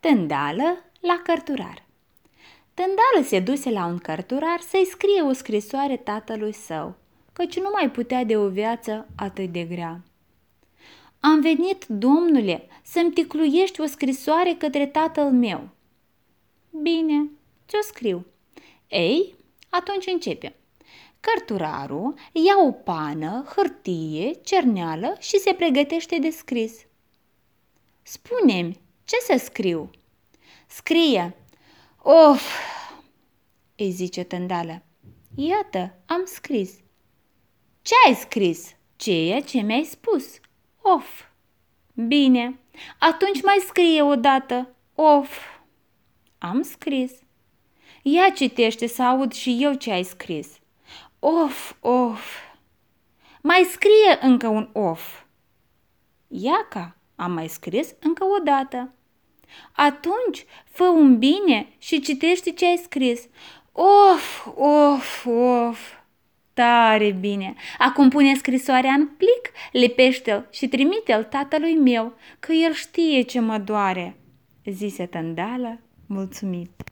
Tândală la cărturar Tândală se duse la un cărturar să-i scrie o scrisoare tatălui său, căci nu mai putea de o viață atât de grea. Am venit, domnule, să-mi ticluiești o scrisoare către tatăl meu. Bine, ți-o scriu. Ei, atunci începem. Cărturarul ia o pană, hârtie, cerneală și se pregătește de scris. Spune-mi, ce să scriu? Scrie. Of, îi zice tândală. Iată, am scris. Ce ai scris? Ceea ce mi-ai spus. Of. Bine, atunci mai scrie o dată. Of. Am scris. Ia citește să aud și eu ce ai scris. Of, of. Mai scrie încă un of. Iaca, am mai scris încă o dată. Atunci, fă un bine și citește ce ai scris. Of, of, of. Tare bine! Acum pune scrisoarea în plic, lipește-l și trimite-l tatălui meu, că el știe ce mă doare, zise Tândală, mulțumit.